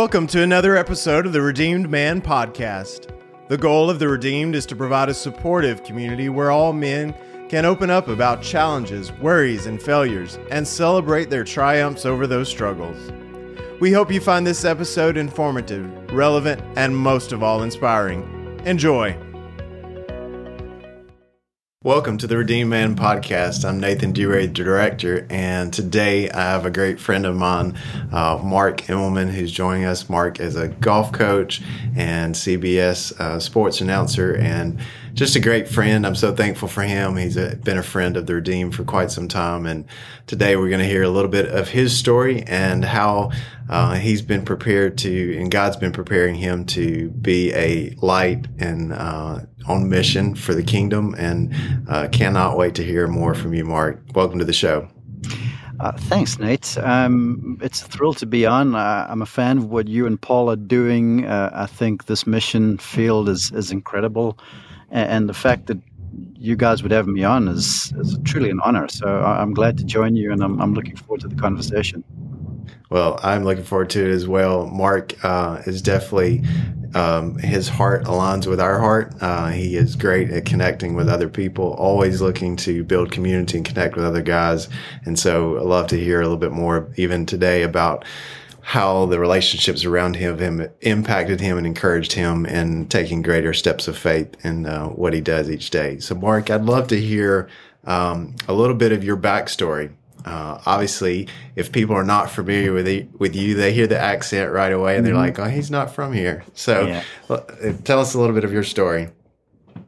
Welcome to another episode of the Redeemed Man Podcast. The goal of the Redeemed is to provide a supportive community where all men can open up about challenges, worries, and failures and celebrate their triumphs over those struggles. We hope you find this episode informative, relevant, and most of all, inspiring. Enjoy. Welcome to the Redeemed Man podcast. I'm Nathan Dewberry, the director, and today I have a great friend of mine, uh, Mark Immelman, who's joining us. Mark is a golf coach and CBS uh, sports announcer, and just a great friend. I'm so thankful for him. He's a, been a friend of the Redeemed for quite some time, and today we're going to hear a little bit of his story and how uh, he's been prepared to, and God's been preparing him to be a light and uh, on mission for the kingdom. And uh, cannot wait to hear more from you, Mark. Welcome to the show. Uh, thanks, Nate. Um, it's a thrill to be on. Uh, I'm a fan of what you and Paul are doing. Uh, I think this mission field is, is incredible. And, the fact that you guys would have me on is, is truly an honor. So I'm glad to join you, and I'm, I'm looking forward to the conversation. Well, I'm looking forward to it as well. Mark uh, is definitely um, his heart aligns with our heart. Uh, he is great at connecting with other people, always looking to build community and connect with other guys. And so I love to hear a little bit more, even today, about how the relationships around him, him impacted him and encouraged him in taking greater steps of faith in uh, what he does each day. So, Mark, I'd love to hear um, a little bit of your backstory. Uh, obviously, if people are not familiar with it, with you, they hear the accent right away and they're mm-hmm. like, "Oh, he's not from here." So, yeah. Uh, tell us a little bit of your story.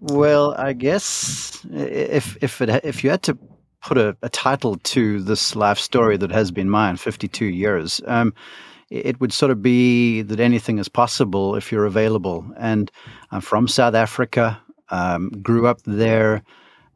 Well, I guess if if it if you had to put a, a title to this life story that has been mine, fifty two years, um, it would sort of be that anything is possible if you're available. And I'm from South Africa, um, grew up there.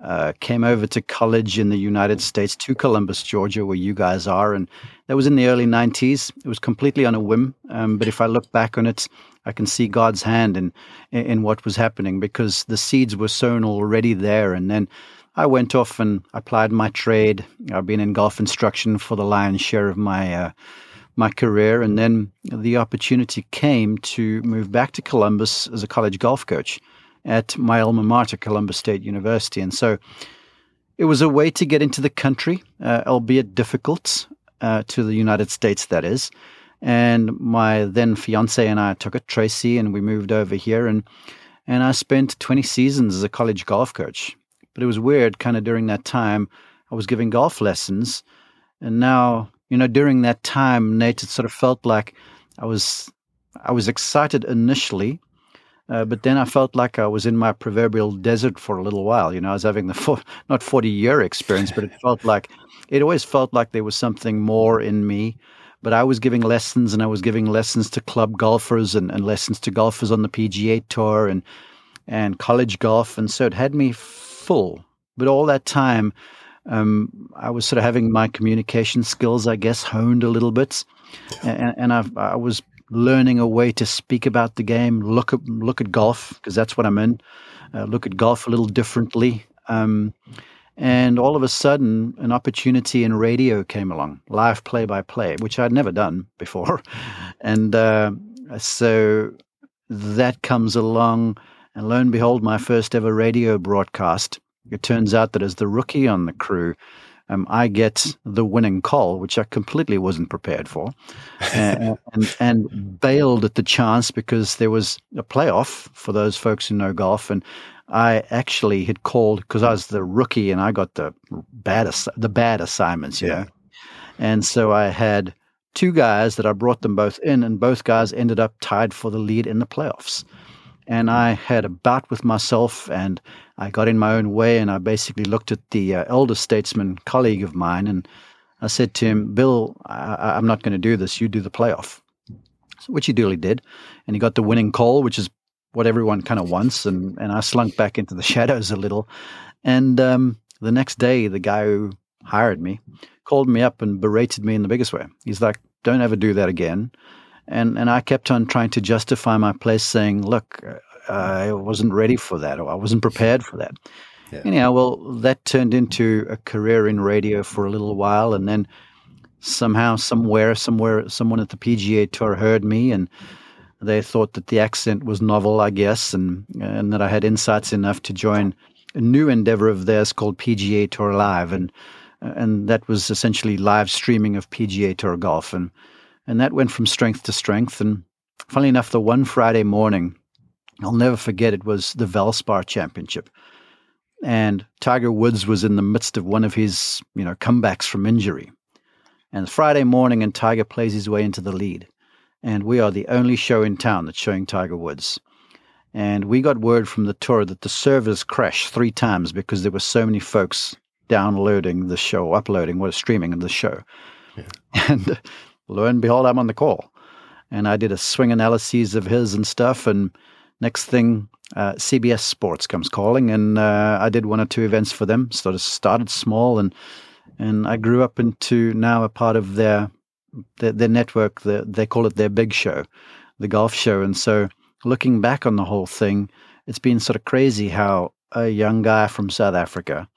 Uh, came over to college in the United States to Columbus, Georgia, where you guys are, and that was in the early '90s. It was completely on a whim, um, but if I look back on it, I can see God's hand in in what was happening because the seeds were sown already there, and then I went off and applied my trade. I've been in golf instruction for the lion's share of my uh, my career, and then the opportunity came to move back to Columbus as a college golf coach at my alma mater, Columbus State University. And so it was a way to get into the country, uh, albeit difficult uh, to the United States, that is. And my then fiance and I took it, Tracy, and we moved over here. And, and I spent 20 seasons as a college golf coach. But it was weird, kind of during that time, I was giving golf lessons. And now, you know, during that time, Nate, it sort of felt like I was I was excited initially uh, but then I felt like I was in my proverbial desert for a little while. You know, I was having the for, not 40 year experience, but it felt like it always felt like there was something more in me. But I was giving lessons and I was giving lessons to club golfers and, and lessons to golfers on the PGA Tour and, and college golf. And so it had me full. But all that time, um, I was sort of having my communication skills, I guess, honed a little bit. And, and I, I was learning a way to speak about the game, look at look at golf because that's what I'm in. Uh, look at golf a little differently. Um, and all of a sudden, an opportunity in radio came along, live play by play, which I'd never done before. And uh, so that comes along, and lo and behold, my first ever radio broadcast. It turns out that as the rookie on the crew, um, I get the winning call, which I completely wasn't prepared for, and, and, and, bailed at the chance because there was a playoff for those folks who know golf, and I actually had called because I was the rookie and I got the bad the bad assignments, yeah. know, and so I had two guys that I brought them both in, and both guys ended up tied for the lead in the playoffs and I had a bout with myself and I got in my own way and I basically looked at the uh, elder statesman colleague of mine and I said to him, Bill, I, am not going to do this. You do the playoff. So, which he duly did. And he got the winning call, which is what everyone kind of wants. And, and I slunk back into the shadows a little. And um, the next day, the guy who hired me called me up and berated me in the biggest way. He's like, don't ever do that again. And and I kept on trying to justify my place, saying, "Look, I wasn't ready for that, or I wasn't prepared for that." Yeah. Anyhow, well, that turned into a career in radio for a little while, and then somehow, somewhere, somewhere, someone at the PGA Tour heard me, and they thought that the accent was novel, I guess, and and that I had insights enough to join a new endeavor of theirs called PGA Tour Live, and and that was essentially live streaming of PGA Tour golf, and and that went from strength to strength. And funnily enough, the one Friday morning, I'll never forget, it was the Valspar Championship, and Tiger Woods was in the midst of one of his you know comebacks from injury, and Friday morning, and Tiger plays his way into the lead, and we are the only show in town that's showing Tiger Woods. And we got word from the tour that the servers crashed three times because there were so many folks downloading the show, uploading, what streaming the show. Yeah. And lo and behold, I'm on the call. And I did a swing analysis of his and stuff. And next thing, uh, CBS Sports comes calling, and uh, I did one or two events for them. Sort of started small, and and I grew up into now a part of their their, their network. The, they call it their big show, the golf show. And so, looking back on the whole thing, it's been sort of crazy how a young guy from South Africa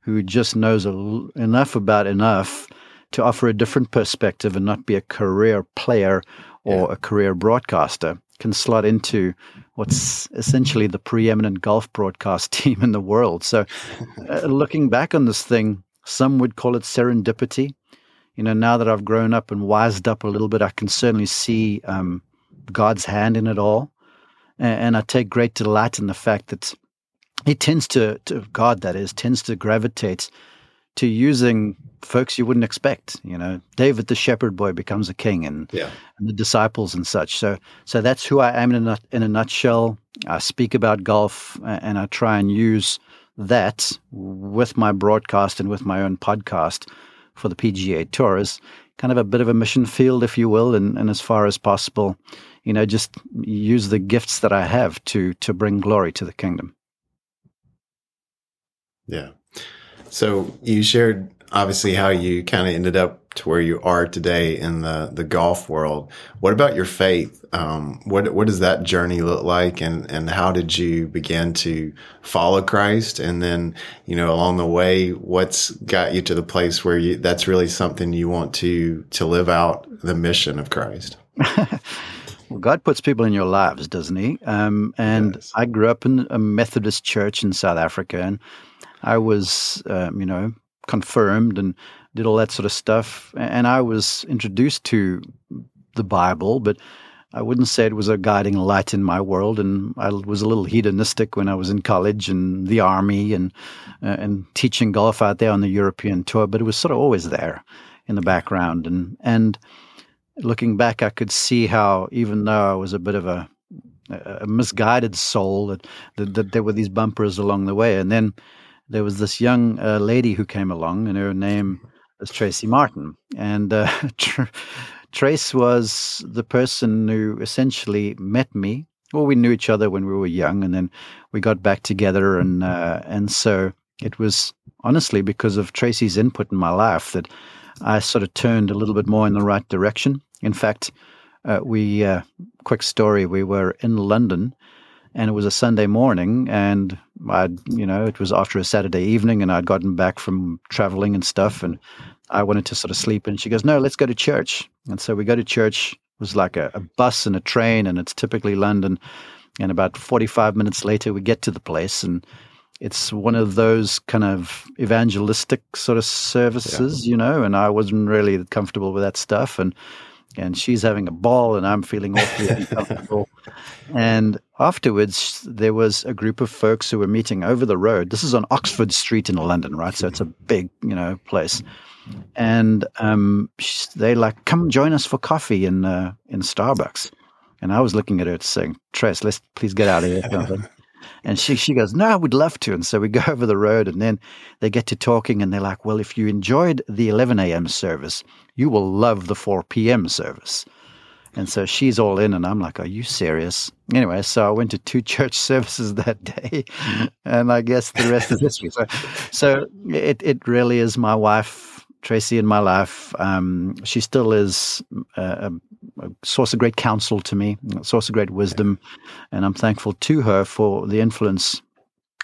who just knows enough about enough to offer a different perspective and not be a career player or yeah. a career broadcaster can slot into what's essentially the preeminent golf broadcast team in the world. So, uh, looking back on this thing, some would call it serendipity. You know, now that I've grown up and wised up a little bit, I can certainly see um, God's hand in it all. And, and I take great delight in the fact that he tends to, to God, that is, tends to gravitate to using folks you wouldn't expect. You know, David the shepherd boy becomes a king, and, yeah. and the disciples and such. So, so that's who I am in a, in a nutshell. I speak about golf, and I try and use that with my broadcast and with my own podcast for the PGA Tour as kind of a bit of a mission field, if you will, and, and as far as possible, you know, just use the gifts that I have to to bring glory to the kingdom. Yeah. So you shared obviously how you kind of ended up to where you are today in the the golf world. What about your faith? Um, what what does that journey look like, and and how did you begin to follow Christ? And then you know along the way, what's got you to the place where you that's really something you want to to live out the mission of Christ? Well, God puts people in your lives, doesn't He? Um, and yes. I grew up in a Methodist church in South Africa, and I was, um, you know, confirmed and did all that sort of stuff. And I was introduced to the Bible, but I wouldn't say it was a guiding light in my world. And I was a little hedonistic when I was in college and the army and uh, and teaching golf out there on the European tour. But it was sort of always there in the background. And and looking back, I could see how even though I was a bit of a, a misguided soul, that, that, that there were these bumpers along the way. And then there was this young uh, lady who came along, and her name was Tracy Martin. And uh, Trace was the person who essentially met me. Well, we knew each other when we were young, and then we got back together, and uh, and so it was honestly because of Tracy's input in my life that I sort of turned a little bit more in the right direction. In fact, uh, we uh, quick story: we were in London and it was a Sunday morning, and I'd, you know, it was after a Saturday evening, and I'd gotten back from traveling and stuff, and I wanted to sort of sleep. And she goes, "No, let's go to church." And so we go to church. It was like a, a bus and a train, and it's typically London. And about forty-five minutes later, we get to the place, and it's one of those kind of evangelistic sort of services, yeah. you know. And I wasn't really comfortable with that stuff, and and she's having a ball and I'm feeling awfully uncomfortable. And afterwards, there was a group of folks who were meeting over the road. This is on Oxford Street in London, right? So it's a big, you know, place. And um, they like, come join us for coffee in uh, in Starbucks. And I was looking at her saying, Tress, let's please get out of here. And she, she goes, No, I would love to. And so we go over the road and then they get to talking and they're like, Well, if you enjoyed the 11 a.m. service, you will love the 4 p.m. service. And so she's all in, and I'm like, Are you serious? Anyway, so I went to two church services that day, and I guess the rest is history. So, so it, it really is my wife, Tracy, in my life. Um, she still is a, a, source of great counsel to me, a source of great wisdom, and I'm thankful to her for the influence,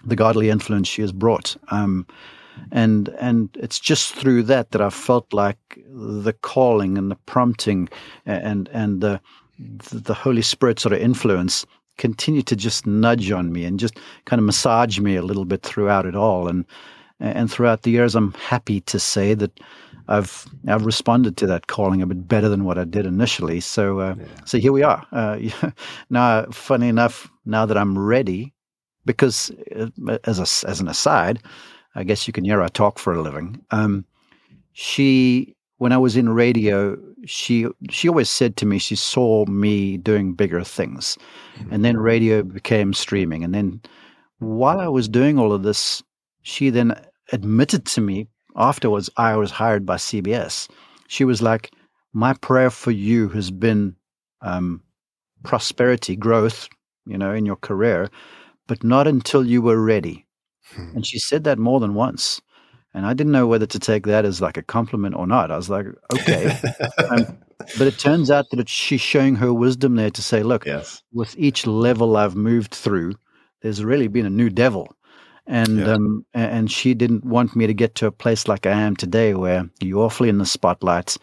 the godly influence she has brought. Um, and and it's just through that that I felt like the calling and the prompting and and the the Holy Spirit sort of influence continued to just nudge on me and just kind of massage me a little bit throughout it all and and throughout the years I'm happy to say that I've I've responded to that calling a bit better than what I did initially so uh, yeah. so here we are uh, now funny enough now that I'm ready because uh, as a, as an aside I guess you can hear I talk for a living um, she when I was in radio, she she always said to me she saw me doing bigger things, mm-hmm. and then radio became streaming. And then while I was doing all of this, she then admitted to me afterwards I was hired by CBS. She was like, "My prayer for you has been um, prosperity, growth, you know, in your career, but not until you were ready." Hmm. And she said that more than once. And I didn't know whether to take that as like a compliment or not. I was like, okay. um, but it turns out that she's showing her wisdom there to say, look, yes. with each level I've moved through, there's really been a new devil. And yeah. um, and she didn't want me to get to a place like I am today, where you're awfully in the spotlight.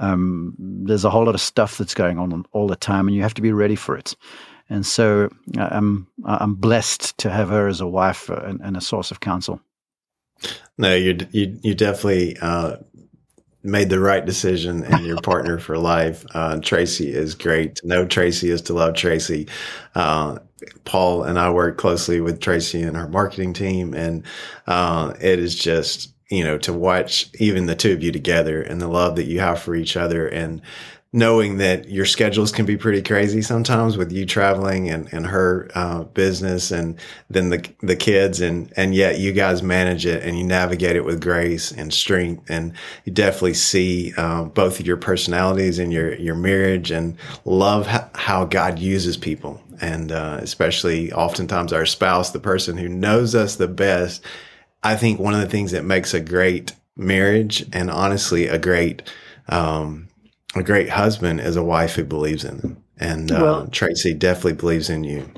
Um, there's a whole lot of stuff that's going on all the time, and you have to be ready for it. And so uh, I'm I'm blessed to have her as a wife and, and a source of counsel. No, you you you definitely uh, made the right decision and your partner for life. Uh, Tracy is great. To know Tracy is to love Tracy. Uh, Paul and I work closely with Tracy and her marketing team, and uh, it is just you know to watch even the two of you together and the love that you have for each other and knowing that your schedules can be pretty crazy sometimes with you traveling and, and her uh, business and then the the kids and and yet you guys manage it and you navigate it with grace and strength and you definitely see uh, both of your personalities and your your marriage and love how God uses people. And uh, especially oftentimes our spouse the person who knows us the best I think one of the things that makes a great marriage and honestly a great um, a great husband is a wife who believes in them. And uh, well, Tracy definitely believes in you.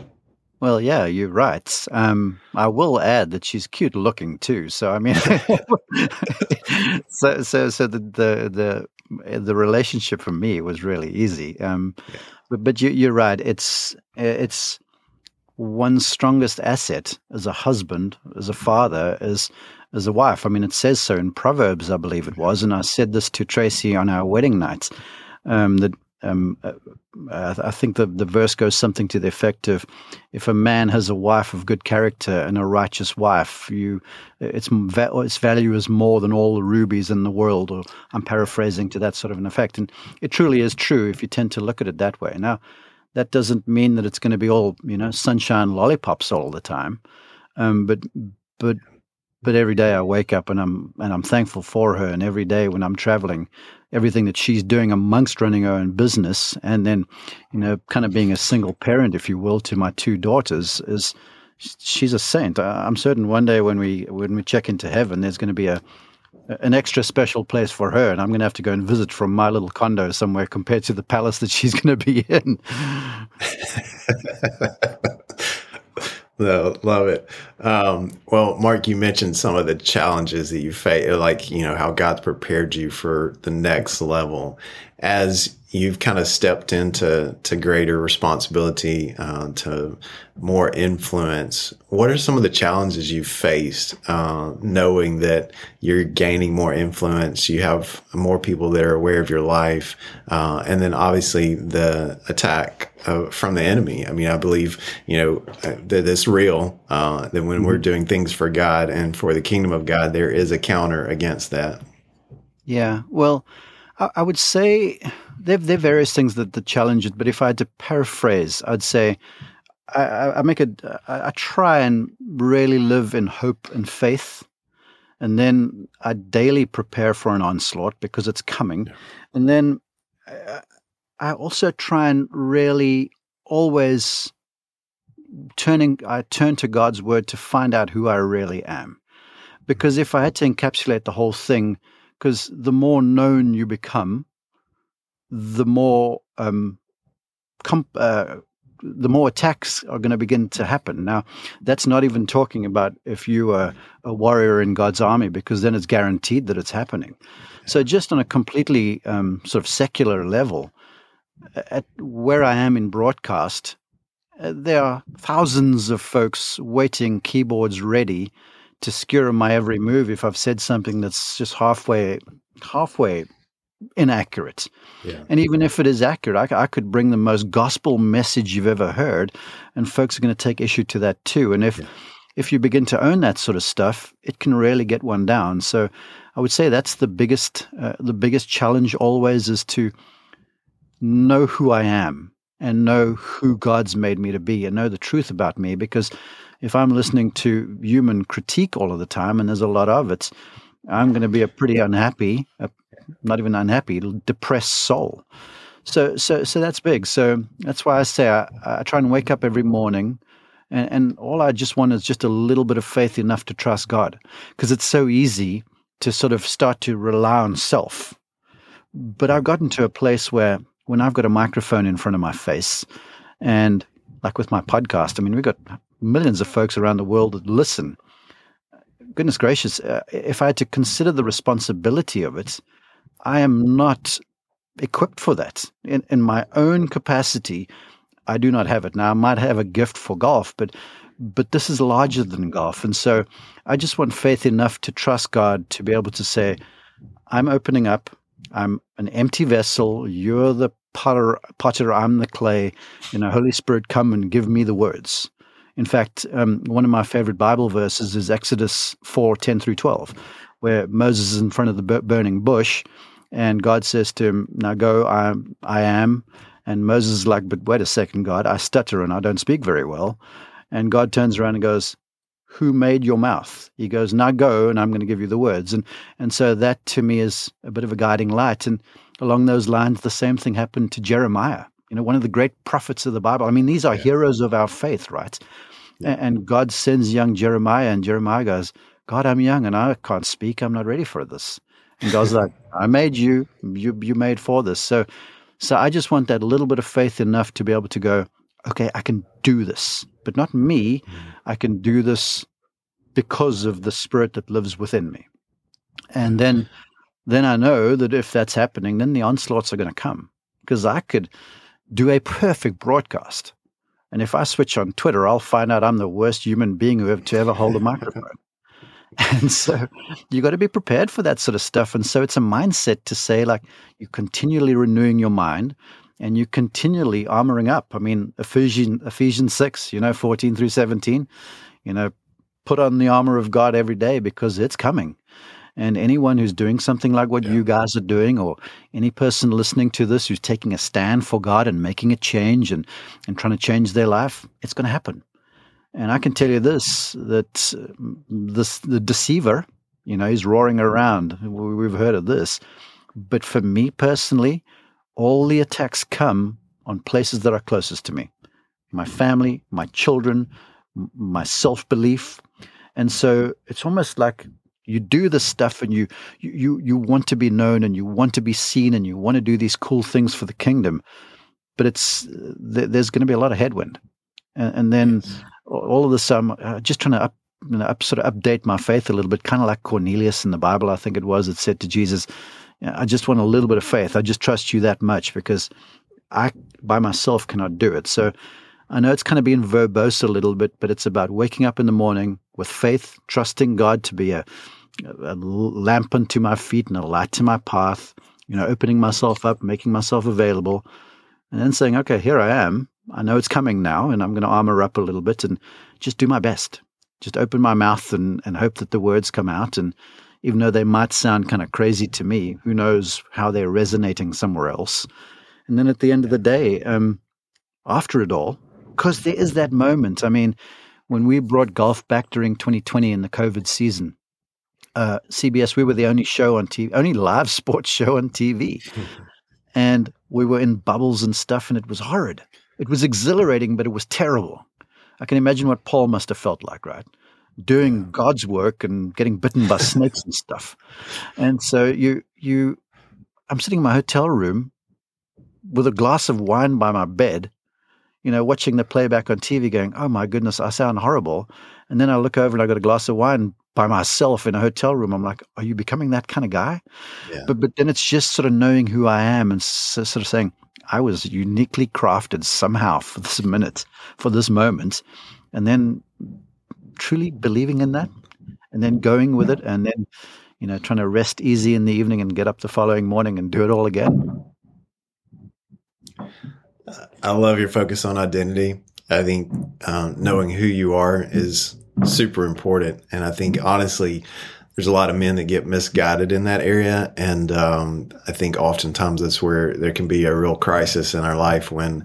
Well, yeah, you're right. Um, I will add that she's cute looking too. So I mean, so so so the, the the the relationship for me was really easy. Um, yeah. But but you, you're right. It's it's one's strongest asset as a husband, as a father, is as a wife. I mean, it says so in Proverbs, I believe it was, and I said this to Tracy on our wedding night. Um, that um, uh, I think the the verse goes something to the effect of, "If a man has a wife of good character and a righteous wife, you its its value is more than all the rubies in the world." Or I'm paraphrasing to that sort of an effect, and it truly is true if you tend to look at it that way. Now, that doesn't mean that it's going to be all you know sunshine lollipops all the time, um, but but but every day I wake up and I'm and I'm thankful for her. And every day when I'm traveling, everything that she's doing amongst running her own business, and then you know, kind of being a single parent, if you will, to my two daughters, is she's a saint. I'm certain one day when we when we check into heaven, there's going to be a an extra special place for her, and I'm going to have to go and visit from my little condo somewhere compared to the palace that she's going to be in. No, love it. Um, well, Mark, you mentioned some of the challenges that you face, like, you know, how God's prepared you for the next level. As you've kind of stepped into to greater responsibility, uh, to more influence. What are some of the challenges you've faced, uh, knowing that you're gaining more influence, you have more people that are aware of your life, uh, and then obviously the attack uh, from the enemy. I mean, I believe you know uh, that it's real. Uh, that when mm-hmm. we're doing things for God and for the kingdom of God, there is a counter against that. Yeah. Well, I, I would say there, there are various things that, that challenge it, but if I had to paraphrase, I'd say I, I make it. I try and really live in hope and faith, and then I daily prepare for an onslaught because it's coming, yeah. and then I, I also try and really always turning. I turn to God's word to find out who I really am, because if I had to encapsulate the whole thing, because the more known you become, the more um, com- uh, the more attacks are going to begin to happen. Now, that's not even talking about if you are a warrior in God's army, because then it's guaranteed that it's happening. So, just on a completely um, sort of secular level, at where I am in broadcast, uh, there are thousands of folks waiting, keyboards ready to skewer my every move if I've said something that's just halfway halfway inaccurate. Yeah. And even if it is accurate, I, I, could bring the most gospel message you've ever heard, and folks are going to take issue to that too. And if yeah. if you begin to own that sort of stuff, it can really get one down. So I would say that's the biggest uh, the biggest challenge always is to know who I am and know who God's made me to be and know the truth about me because if I'm listening to human critique all of the time and there's a lot of it, I'm going to be a pretty unhappy, a, not even unhappy, depressed soul. So, so, so that's big. So that's why I say I, I try and wake up every morning, and, and all I just want is just a little bit of faith enough to trust God, because it's so easy to sort of start to rely on self. But I've gotten to a place where when I've got a microphone in front of my face, and like with my podcast, I mean, we've got millions of folks around the world that listen goodness gracious, uh, if I had to consider the responsibility of it, I am not equipped for that. In, in my own capacity, I do not have it. Now, I might have a gift for golf, but but this is larger than golf. And so I just want faith enough to trust God to be able to say, I'm opening up. I'm an empty vessel. You're the potter, potter I'm the clay. You know, Holy Spirit, come and give me the words. In fact, um, one of my favorite Bible verses is Exodus 4 10 through 12, where Moses is in front of the burning bush and God says to him, Now go, I, I am. And Moses is like, But wait a second, God, I stutter and I don't speak very well. And God turns around and goes, Who made your mouth? He goes, Now go, and I'm going to give you the words. And, and so that to me is a bit of a guiding light. And along those lines, the same thing happened to Jeremiah, you know, one of the great prophets of the Bible. I mean, these are yeah. heroes of our faith, right? And God sends young Jeremiah, and Jeremiah goes, God, I'm young and I can't speak. I'm not ready for this. And God's like, I made you. You you made for this. So so I just want that little bit of faith enough to be able to go, okay, I can do this. But not me. Mm. I can do this because of the spirit that lives within me. And then then I know that if that's happening, then the onslaughts are going to come. Because I could do a perfect broadcast and if I switch on Twitter, I'll find out I'm the worst human being who ever to ever hold a microphone. and so you got to be prepared for that sort of stuff. And so it's a mindset to say, like, you're continually renewing your mind and you're continually armoring up. I mean, Ephesians, Ephesians 6, you know, 14 through 17, you know, put on the armor of God every day because it's coming. And anyone who's doing something like what yeah. you guys are doing, or any person listening to this who's taking a stand for God and making a change and, and trying to change their life, it's going to happen. And I can tell you this that uh, this, the deceiver, you know, he's roaring around. We've heard of this. But for me personally, all the attacks come on places that are closest to me my family, my children, my self belief. And so it's almost like you do this stuff and you you you want to be known and you want to be seen and you want to do these cool things for the kingdom but it's there's going to be a lot of headwind and, and then yes. All of this i'm uh, just trying to up, you know, up, sort of update my faith a little bit kind of like cornelius in the bible i think it was that said to jesus i just want a little bit of faith i just trust you that much because i by myself cannot do it so I know it's kind of being verbose a little bit, but it's about waking up in the morning with faith, trusting God to be a, a lamp unto my feet and a light to my path, you know, opening myself up, making myself available, and then saying, okay, here I am. I know it's coming now, and I'm going to armor up a little bit and just do my best. Just open my mouth and, and hope that the words come out. And even though they might sound kind of crazy to me, who knows how they're resonating somewhere else. And then at the end of the day, um, after it all, because there is that moment. I mean, when we brought golf back during 2020 in the COVID season, uh, CBS, we were the only show on TV, only live sports show on TV. and we were in bubbles and stuff, and it was horrid. It was exhilarating, but it was terrible. I can imagine what Paul must have felt like, right? Doing God's work and getting bitten by snakes and stuff. And so you, you, I'm sitting in my hotel room with a glass of wine by my bed, you know, watching the playback on TV going, oh my goodness, I sound horrible. And then I look over and I got a glass of wine by myself in a hotel room. I'm like, are you becoming that kind of guy? Yeah. But, but then it's just sort of knowing who I am and so, sort of saying, I was uniquely crafted somehow for this minute, for this moment. And then truly believing in that and then going with it and then, you know, trying to rest easy in the evening and get up the following morning and do it all again. I love your focus on identity. I think um, knowing who you are is super important. And I think honestly, there's a lot of men that get misguided in that area. And um, I think oftentimes that's where there can be a real crisis in our life when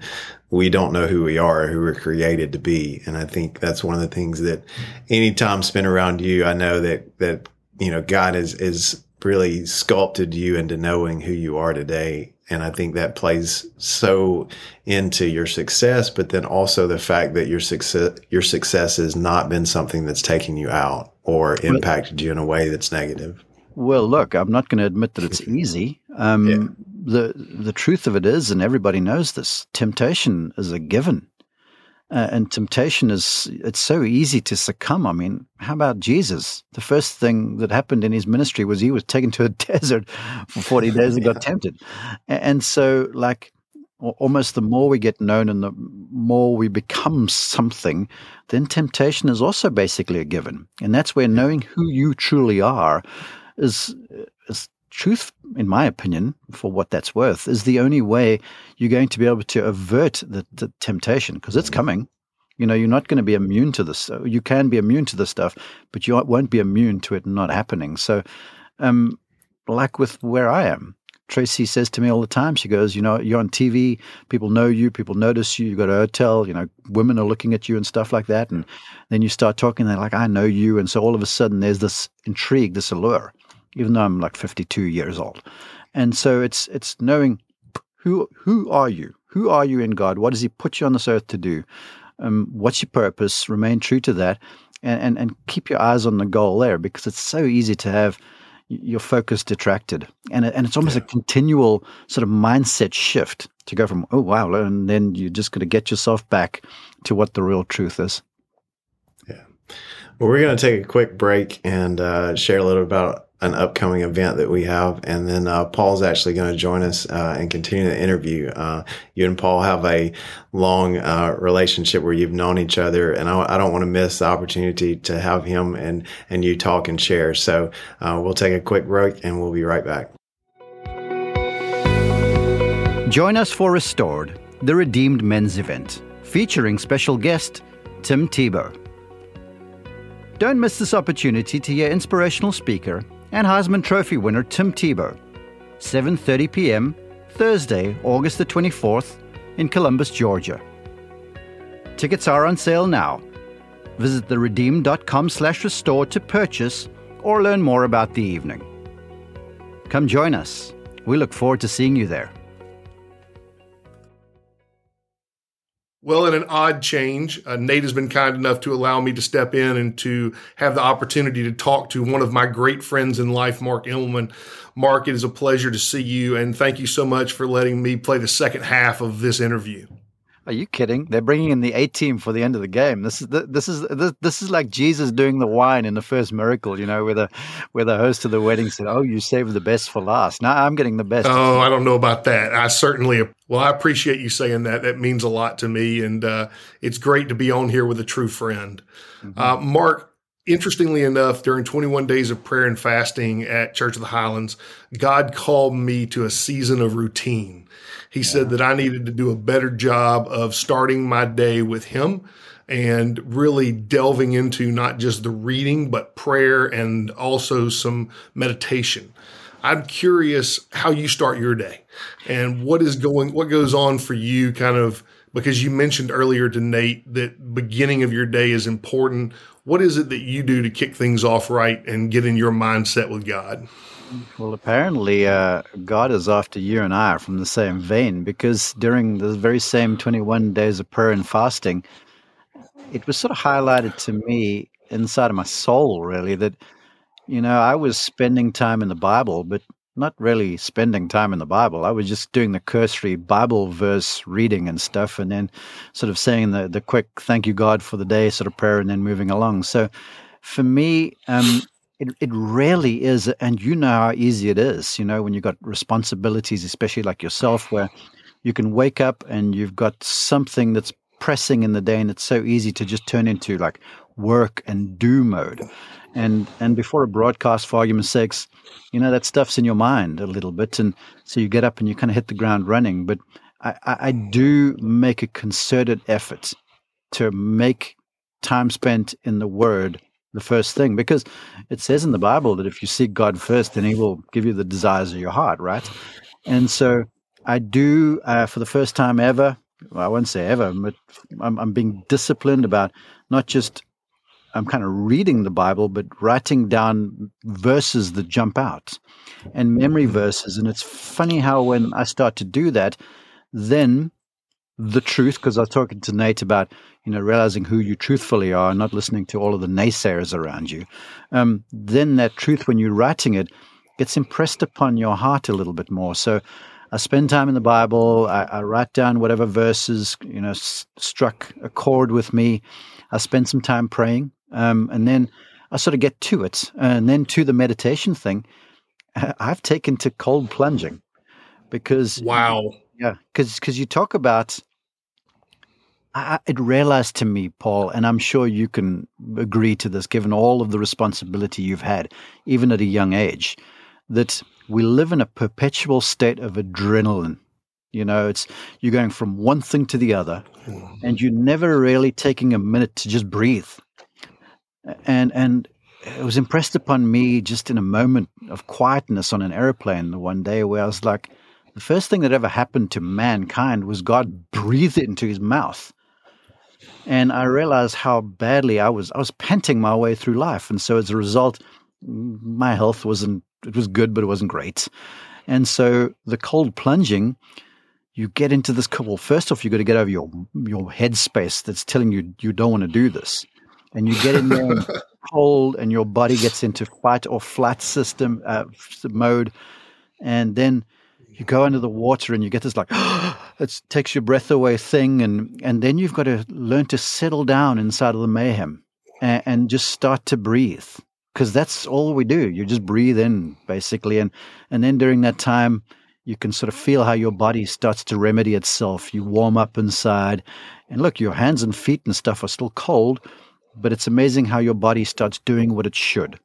we don't know who we are, who we're created to be. And I think that's one of the things that anytime spent around you, I know that, that, you know, God is, is really sculpted you into knowing who you are today and I think that plays so into your success, but then also the fact that your success, your success has not been something that's taking you out or impacted you in a way that's negative. Well, look, I'm not going to admit that it's easy. Um, yeah. The the truth of it is, and everybody knows this, temptation is a given. Uh, and temptation is it's so easy to succumb i mean how about jesus the first thing that happened in his ministry was he was taken to a desert for 40 days and got tempted and so like almost the more we get known and the more we become something then temptation is also basically a given and that's where knowing who you truly are is is truth, in my opinion, for what that's worth, is the only way you're going to be able to avert the, the temptation because it's coming. You know, you're not going to be immune to this. You can be immune to this stuff, but you won't be immune to it not happening. So, um, like with where I am, Tracy says to me all the time, she goes, You know, you're on TV, people know you, people notice you, you got a hotel, you know, women are looking at you and stuff like that. And then you start talking, they're like, I know you. And so all of a sudden there's this intrigue, this allure even though I'm like 52 years old. And so it's it's knowing who who are you? Who are you in God? What does He put you on this earth to do? Um, what's your purpose? Remain true to that, and, and and keep your eyes on the goal there, because it's so easy to have your focus detracted, and and it's almost yeah. a continual sort of mindset shift to go from oh wow, and then you're just going to get yourself back to what the real truth is. Yeah. Well, we're going to take a quick break and uh, share a little about an upcoming event that we have. And then uh, Paul's actually going to join us uh, and continue the interview. Uh, you and Paul have a long uh, relationship where you've known each other, and I, I, don't want to miss the opportunity to have him and, and you talk and share. So uh, we'll take a quick break and we'll be right back. Join us for Restored, the Redeemed Men's event, featuring special guest Tim Tebow. Don't miss this opportunity to hear inspirational speaker and Heisman Trophy winner Tim Tebow. 7:30 p.m. Thursday, August the 24th in Columbus, Georgia. Tickets are on sale now. Visit theredeemed.com/restore to purchase or learn more about the evening. Come join us. We look forward to seeing you there. Well, in an odd change, uh, Nate has been kind enough to allow me to step in and to have the opportunity to talk to one of my great friends in life, Mark Immelman. Mark, it is a pleasure to see you, and thank you so much for letting me play the second half of this interview. Are you kidding? They're bringing in the A team for the end of the game. This is this is this this is like Jesus doing the wine in the first miracle. You know, where the where the host of the wedding said, "Oh, you saved the best for last." Now I'm getting the best. Oh, I don't know about that. I certainly well, I appreciate you saying that. That means a lot to me, and uh, it's great to be on here with a true friend, mm-hmm. uh, Mark. Interestingly enough, during 21 days of prayer and fasting at Church of the Highlands, God called me to a season of routine. He yeah. said that I needed to do a better job of starting my day with him and really delving into not just the reading, but prayer and also some meditation. I'm curious how you start your day and what is going, what goes on for you kind of because you mentioned earlier to Nate that beginning of your day is important. What is it that you do to kick things off right and get in your mindset with God? Well, apparently, uh, God is after you and I from the same vein because during the very same 21 days of prayer and fasting, it was sort of highlighted to me inside of my soul, really, that, you know, I was spending time in the Bible, but not really spending time in the Bible. I was just doing the cursory Bible verse reading and stuff, and then sort of saying the the quick "Thank you God for the day" sort of prayer, and then moving along. So, for me, um, it it really is, and you know how easy it is. You know when you've got responsibilities, especially like yourself, where you can wake up and you've got something that's pressing in the day, and it's so easy to just turn into like work and do mode. And and before a broadcast, for argument's sakes, you know that stuff's in your mind a little bit, and so you get up and you kind of hit the ground running. But I, I do mm-hmm. make a concerted effort to make time spent in the Word the first thing because it says in the Bible that if you seek God first, then He will give you the desires of your heart, right? And so I do, uh, for the first time ever, well, I won't say ever, but I'm, I'm being disciplined about not just I'm kind of reading the Bible, but writing down verses that jump out and memory verses. And it's funny how when I start to do that, then the truth, because I was talking to Nate about, you know, realizing who you truthfully are, and not listening to all of the naysayers around you. Um, then that truth, when you're writing it, gets impressed upon your heart a little bit more. So I spend time in the Bible. I, I write down whatever verses, you know, s- struck a chord with me. I spend some time praying. Um, and then I sort of get to it. And then to the meditation thing, I've taken to cold plunging because. Wow. Yeah. Because cause you talk about. I, it realized to me, Paul, and I'm sure you can agree to this, given all of the responsibility you've had, even at a young age, that we live in a perpetual state of adrenaline. You know, it's you're going from one thing to the other, hmm. and you're never really taking a minute to just breathe and and it was impressed upon me just in a moment of quietness on an airplane one day where I was like, the first thing that ever happened to mankind was God breathed it into his mouth. And I realized how badly I was I was panting my way through life. And so as a result, my health wasn't it was good, but it wasn't great. And so the cold plunging, you get into this well, first off, you've got to get over your your headspace that's telling you you don't want to do this and you get in there cold and your body gets into fight or flight system uh, mode and then you go under the water and you get this like it takes your breath away thing and and then you've got to learn to settle down inside of the mayhem and, and just start to breathe. Because that's all we do. You just breathe in basically and and then during that time you can sort of feel how your body starts to remedy itself. You warm up inside and look your hands and feet and stuff are still cold but it's amazing how your body starts doing what it should.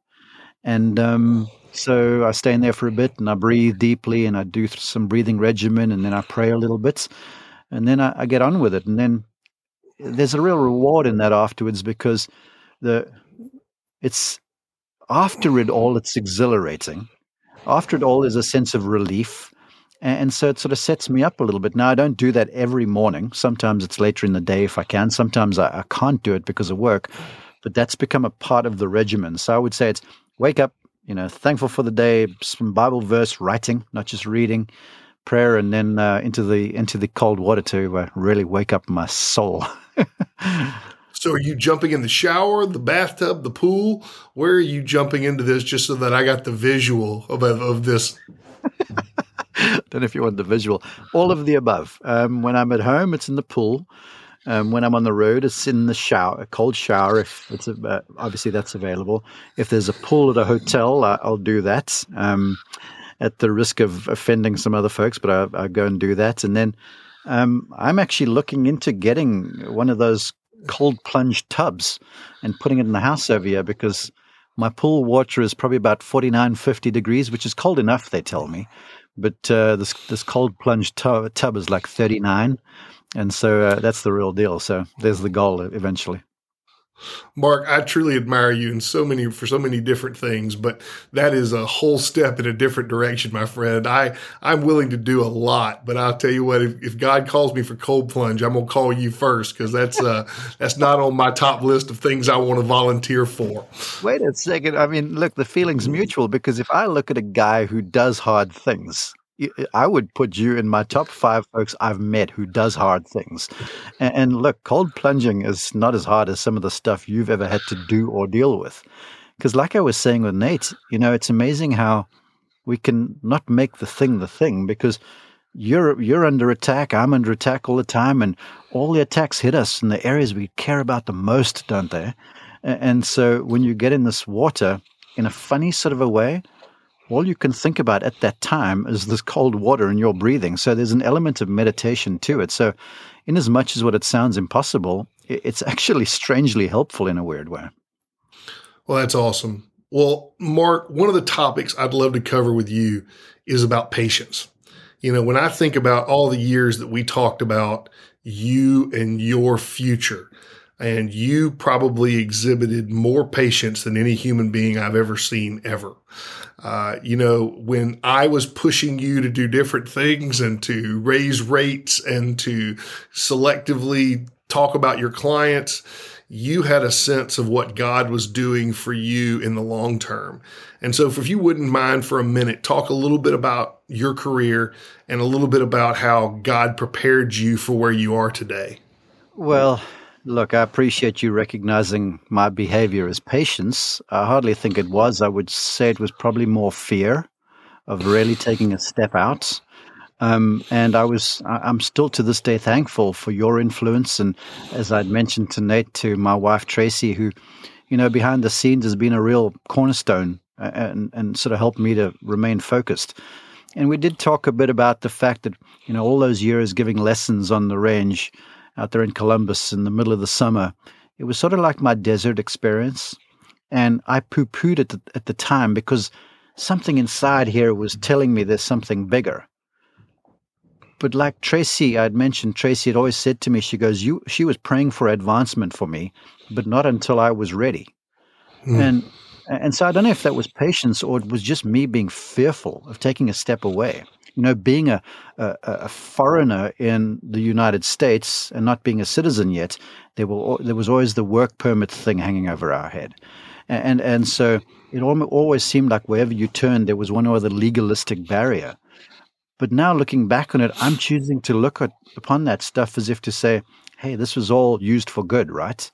And um, so I stay in there for a bit and I breathe deeply and I do some breathing regimen and then I pray a little bit and then I, I get on with it. And then there's a real reward in that afterwards because the it's after it all it's exhilarating. After it all, there's a sense of relief and so it sort of sets me up a little bit. Now, I don't do that every morning. Sometimes it's later in the day if I can. Sometimes I, I can't do it because of work, but that's become a part of the regimen. So I would say it's wake up, you know, thankful for the day, some Bible verse writing, not just reading, prayer, and then uh, into the into the cold water to uh, really wake up my soul. So are you jumping in the shower, the bathtub, the pool? Where are you jumping into this just so that I got the visual of, of this? don't know if you want the visual. All of the above. Um, when I'm at home, it's in the pool. Um, when I'm on the road, it's in the shower, a cold shower. If it's a, uh, obviously that's available. If there's a pool at a hotel, I, will do that. Um, at the risk of offending some other folks, but I, I go and do that. And then um, I'm actually looking into getting one of those cold plunge tubs and putting it in the house over here because my pool water is probably about 49, 50 degrees, which is cold enough, they tell me but uh, this this cold plunge tub, tub is like 39 and so uh, that's the real deal so there's the goal eventually Mark, I truly admire you in so many for so many different things, but that is a whole step in a different direction, my friend. I I'm willing to do a lot, but I'll tell you what, if, if God calls me for cold plunge, I'm gonna call you first because that's uh that's not on my top list of things I want to volunteer for. Wait a second. I mean, look, the feeling's mutual because if I look at a guy who does hard things, I would put you in my top five folks I've met who does hard things. And, and, look, cold plunging is not as hard as some of the stuff you've ever had to do or deal with. Because, like I was saying with Nate, you know, it's amazing how we can not make the thing the thing because you're you're under attack, I'm under attack all the time, and all the attacks hit us in the areas we care about the most, don't they? And so when you get in this water in a funny sort of a way, all you can think about at that time is this cold water and your breathing. So there's an element of meditation to it. So, in as much as what it sounds impossible, it's actually strangely helpful in a weird way. Well, that's awesome. Well, Mark, one of the topics I'd love to cover with you is about patience. You know, when I think about all the years that we talked about you and your future, and you probably exhibited more patience than any human being I've ever seen ever. Uh, you know, when I was pushing you to do different things and to raise rates and to selectively talk about your clients, you had a sense of what God was doing for you in the long term. And so, if you wouldn't mind for a minute, talk a little bit about your career and a little bit about how God prepared you for where you are today. Well, look, I appreciate you recognizing my behavior as patience. I hardly think it was. I would say it was probably more fear of really taking a step out. Um, and I was, I'm still to this day thankful for your influence. And as I'd mentioned to Nate, to my wife Tracy, who, you know, behind the scenes has been a real cornerstone uh, and, and sort of helped me to remain focused. And we did talk a bit about the fact that, you know, all those years giving lessons on the range out there in Columbus in the middle of the summer, it was sort of like my desert experience. And I poo pooed it at the time because something inside here was telling me there's something bigger but like Tracy, I'd mentioned, Tracy had always said to me, she goes, "You." She was praying for advancement for me, but not until I was ready. Mm. And and so I don't know if that was patience or it was just me being fearful of taking a step away. You know, being a, a, a foreigner in the United States and not being a citizen yet, there were there was always the work permit thing hanging over our head, and and so it always seemed like wherever you turned, there was one or other legalistic barrier. But now looking back on it, I'm choosing to look at, upon that stuff as if to say, hey, this was all used for good, right?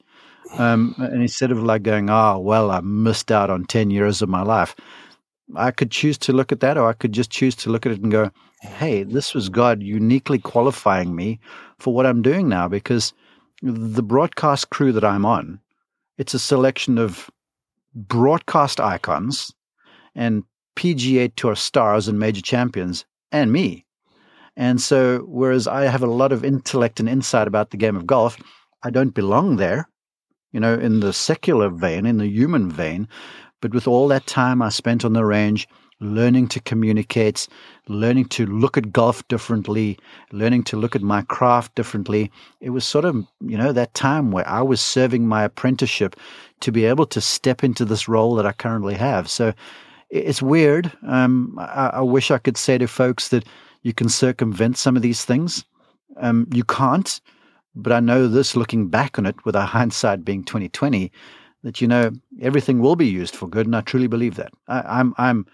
Um, and instead of like going, oh, well, I missed out on 10 years of my life, I could choose to look at that, or I could just choose to look at it and go, hey, this was God uniquely qualifying me for what I'm doing now because the broadcast crew that I'm on, it's a selection of broadcast icons and PGA Tour stars and major champions and me. And so, whereas I have a lot of intellect and insight about the game of golf, I don't belong there, you know, in the secular vein, in the human vein. But with all that time I spent on the range, learning to communicate, learning to look at golf differently, learning to look at my craft differently, it was sort of, you know, that time where I was serving my apprenticeship to be able to step into this role that I currently have. So it's weird. Um, I, I, wish I could say to folks that you can circumvent some of these things. Um, you can't, but I know this looking back on it with our hindsight being 2020, that you know everything will be used for good, and I truly believe that. I, I'm I'm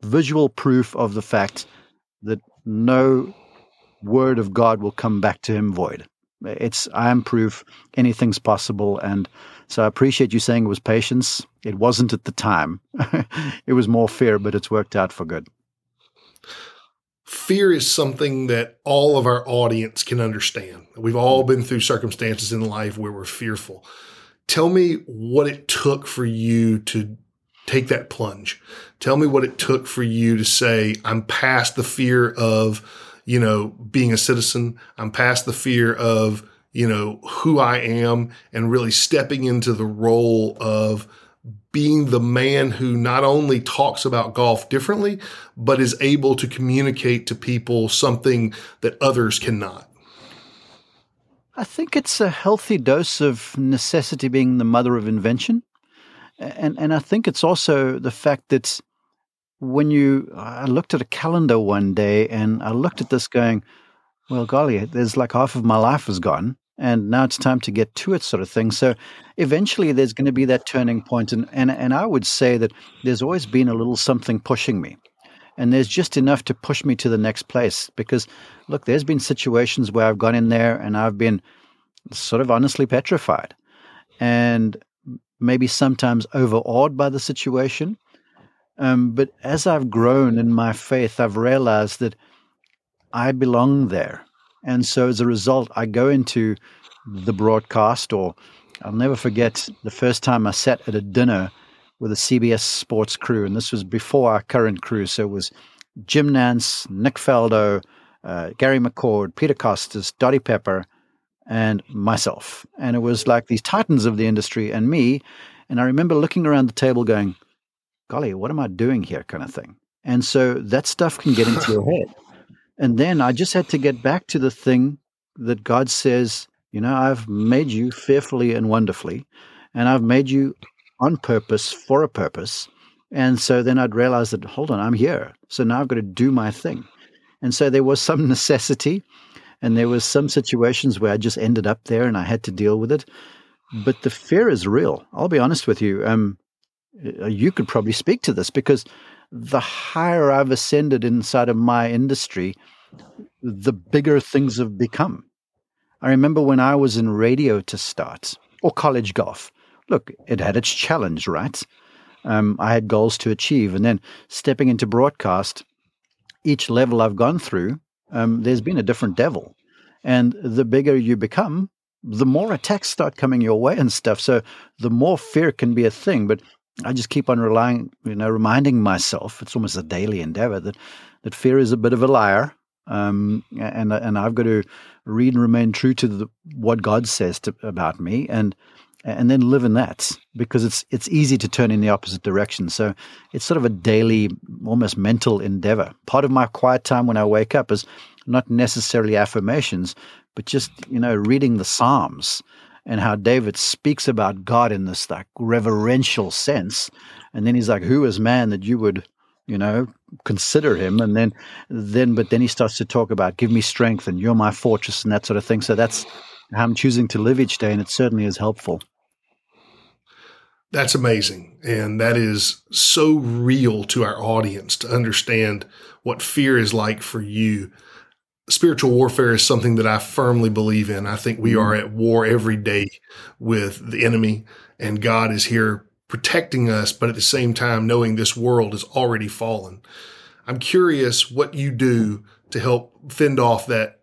visual proof of the fact that no word of God will come back to him void. It's I am proof anything's possible, and so I appreciate you saying it was patience. It wasn't at the time. it was more fear, but it's worked out for good. Fear is something that all of our audience can understand. We've all mm. been through circumstances in life where we're fearful. Tell me what it took for you to take that plunge. Tell me what it took for you to say, I'm past the fear of, you know, being a citizen. I'm past the fear of you know, who I am and really stepping into the role of being the man who not only talks about golf differently, but is able to communicate to people something that others cannot? I think it's a healthy dose of necessity being the mother of invention. And, and I think it's also the fact that when you, I looked at a calendar one day and I looked at this going, well, golly, there's like half of my life is gone and now it's time to get to it sort of thing so eventually there's going to be that turning point and, and and i would say that there's always been a little something pushing me and there's just enough to push me to the next place because look there's been situations where i've gone in there and i've been sort of honestly petrified and maybe sometimes overawed by the situation Um, but as I've grown in my faith, I've realized that I belong there. And so as a result, I go into the broadcast, or I'll never forget the first time I sat at a dinner with a CBS sports crew. And this was before our current crew. So it was Jim Nantz, Nick Faldo, uh, Gary McCord, Peter Kostis, Dottie Pepper, and myself. And it was like these titans of the industry and me. And I remember looking around the table going, golly, what am I doing here? kind of thing. And so that stuff can get into your head. And then I just had to get back to the thing that God says, you know, I've made you fearfully and wonderfully, and I've made you on purpose for a purpose. And so then I'd realize that, hold on, I'm here. So now I've got to do my thing. And so there was some necessity and there was some situations where I just ended up there and I had to deal with it. But the fear is real. I'll be honest with you. Um, uh, you could probably speak to this because the higher I've ascended inside of my industry, the bigger things have become. I remember when I was in radio to start, or college golf. Look, it had its challenge, right? Um, I had goals to achieve. And then stepping into broadcast, each level I've gone through, um, there's been a different devil. And the bigger you become, the more attacks start coming your way and stuff. So the more fear can be a thing. But I just keep on relying, you know, reminding myself, it's almost a daily endeavor that, that fear is a bit of a liar. Um, and, and I've got to read and remain true to the, what God says to, about me and, and then live in that because it's, it's easy to turn in the opposite direction. So it's sort of a daily, almost mental endeavor. Part of my quiet time when I wake up is not necessarily affirmations, but just, you know, reading the Psalms and how David speaks about God in this like reverential sense. And then he's like, Who is man that you would, you know, consider him? And then then but then he starts to talk about give me strength and you're my fortress and that sort of thing. So that's how I'm choosing to live each day, and it certainly is helpful. That's amazing. And that is so real to our audience to understand what fear is like for you spiritual warfare is something that I firmly believe in. I think we are mm-hmm. at war every day with the enemy, and God is here protecting us, but at the same time, knowing this world is already fallen. I'm curious what you do to help fend off that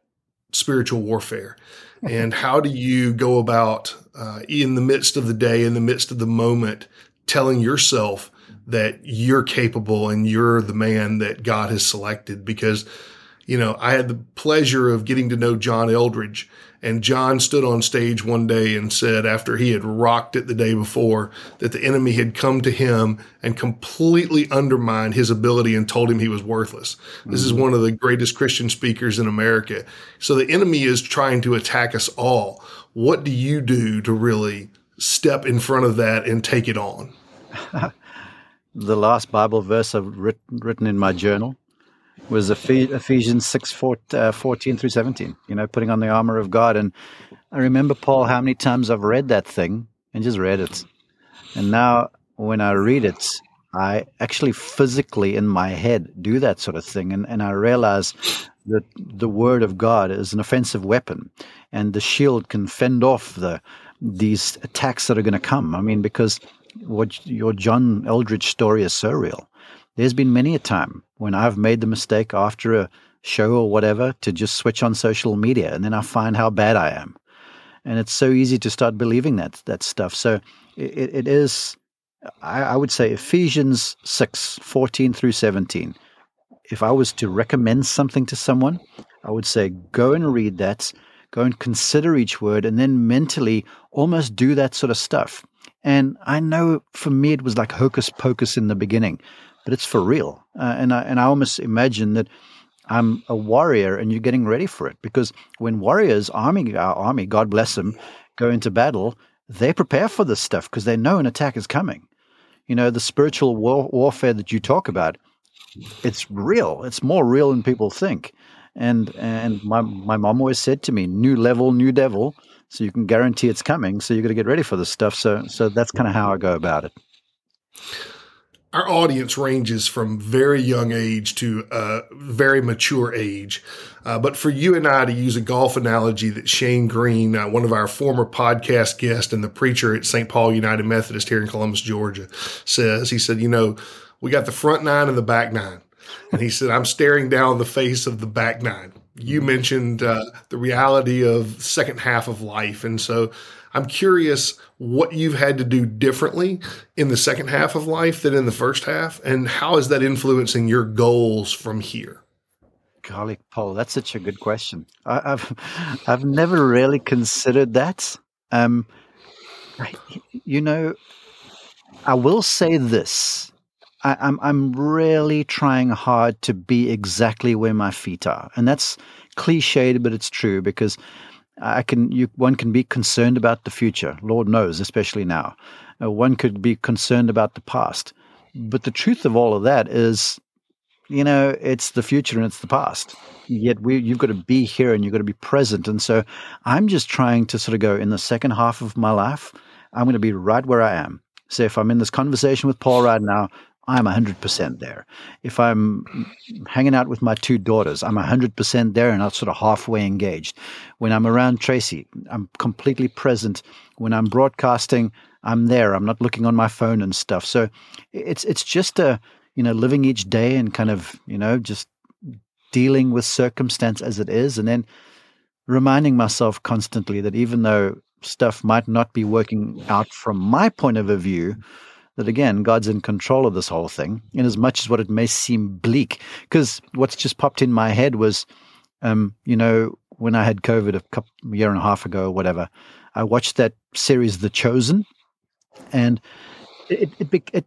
spiritual warfare. And how do you go about uh, in the midst of the day, in the midst of the moment, telling yourself that you're capable and you're the man that God has selected? Because you know, I had the pleasure of getting to know John Eldredge. And John stood on stage one day and said, after he had rocked it the day before, that the enemy had come to him and completely undermined his ability and told him he was worthless. Mm-hmm. This is mm-hmm. one of the greatest Christian speakers in America. So the enemy is trying to attack us all. What do you do to really step in front of that and take it on? the last Bible verse I've written, written in my journal was Ephesians 6, 4, uh, 14 through 17, you know, putting on the armor of God. And I remember, Paul, how many times I've read that thing and just read it. And now when I read it, I actually physically in my head do that sort of thing. And, and I realize that the word of God is an offensive weapon and the shield can fend off the these attacks that are going to come. I mean, because what your John Eldredge story is so real. There's been many a time when I've made the mistake after a show or whatever to just switch on social media and then I find how bad I am. And it's so easy to start believing that that stuff. So it, it is, I, I would say, Ephesians 6 14 through 17. If I was to recommend something to someone, I would say go and read that, go and consider each word, and then mentally almost do that sort of stuff. And I know for me it was like hocus pocus in the beginning but it's for real. Uh, and I and I almost imagine that I'm a warrior and you're getting ready for it because when warriors, army, our army, God bless them, go into battle, they prepare for this stuff because they know an attack is coming. You know, the spiritual war- warfare that you talk about, it's real. It's more real than people think. And and my my mom always said to me, "New level, new devil." So you can guarantee it's coming. So you got to get ready for this stuff. So so that's kind of how I go about it our audience ranges from very young age to a very mature age. Uh, but for you and I to use a golf analogy that Shane Green, uh, one of our former podcast guests and the preacher at St. Paul United Methodist here in Columbus, Georgia, says, he said, you know, we got the front nine and the back nine. And he said, I'm staring down the face of the back nine. You mentioned uh, the reality of second half of life. And so I'm curious what you've had to do differently in the second half of life than in the first half. And how is that influencing your goals from here? Golly, Paul, that's such a good question. I, have I've never really considered that. Um, you know, I will say this. I, I'm I'm really trying hard to be exactly where my feet are, and that's cliched, but it's true because I can you one can be concerned about the future. Lord knows, especially now, uh, one could be concerned about the past. But the truth of all of that is, you know, it's the future and it's the past. Yet we you've got to be here and you've got to be present. And so I'm just trying to sort of go in the second half of my life. I'm going to be right where I am. So if I'm in this conversation with Paul right now, I'm 100% there. If I'm hanging out with my two daughters, I'm 100% there and I'm sort of halfway engaged. When I'm around Tracy, I'm completely present. When I'm broadcasting, I'm there. I'm not looking on my phone and stuff. So it's it's just a, you know, living each day and kind of, you know, just dealing with circumstance as it is and then reminding myself constantly that even though stuff might not be working out from my point of view, that again, God's in control of this whole thing, in as much as what it may seem bleak. Because what's just popped in my head was, um, you know, when I had COVID a couple, year and a half ago or whatever, I watched that series, The Chosen, and it it, it it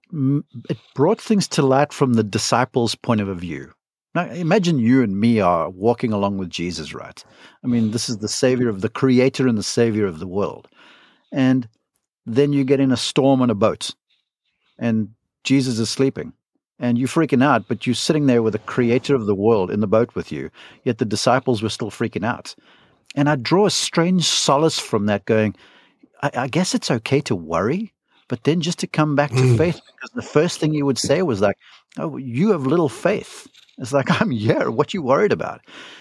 it brought things to light from the disciples' point of view. Now, imagine you and me are walking along with Jesus, right? I mean, this is the Savior of the Creator and the Savior of the world, and then you get in a storm on a boat and Jesus is sleeping. And you're freaking out, but you're sitting there with the creator of the world in the boat with you. Yet the disciples were still freaking out. And I draw a strange solace from that, going, I, I guess it's okay to worry, but then just to come back to mm. faith, because the first thing you would say was like, Oh, you have little faith. It's like, I'm here. What you worried about?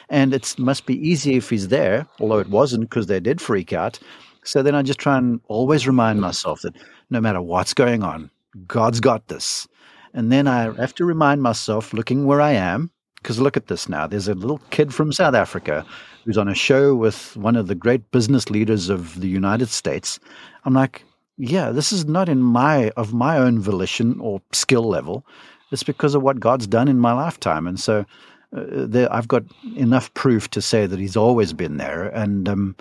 And it must be easy if he's there, although it wasn't because they did freak out. So then I just try and always remind myself that no matter what's going on, God's got this. And then I have to remind myself, looking where I am, because look at this now. There's a little kid from South Africa who's on a show with one of the great business leaders of the United States. I'm like, yeah, this is not in my of my own volition or skill level. It's because of what God's done in my lifetime, and so uh, there, I've got enough proof to say that He's always been there. And um,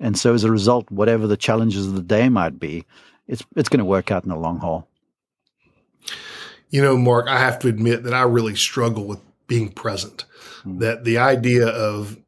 and so as a result, whatever the challenges of the day might be, it's it's going to work out in the long haul. You know, Mark, I have to admit that I really struggle with being present. Mm-hmm. That the idea of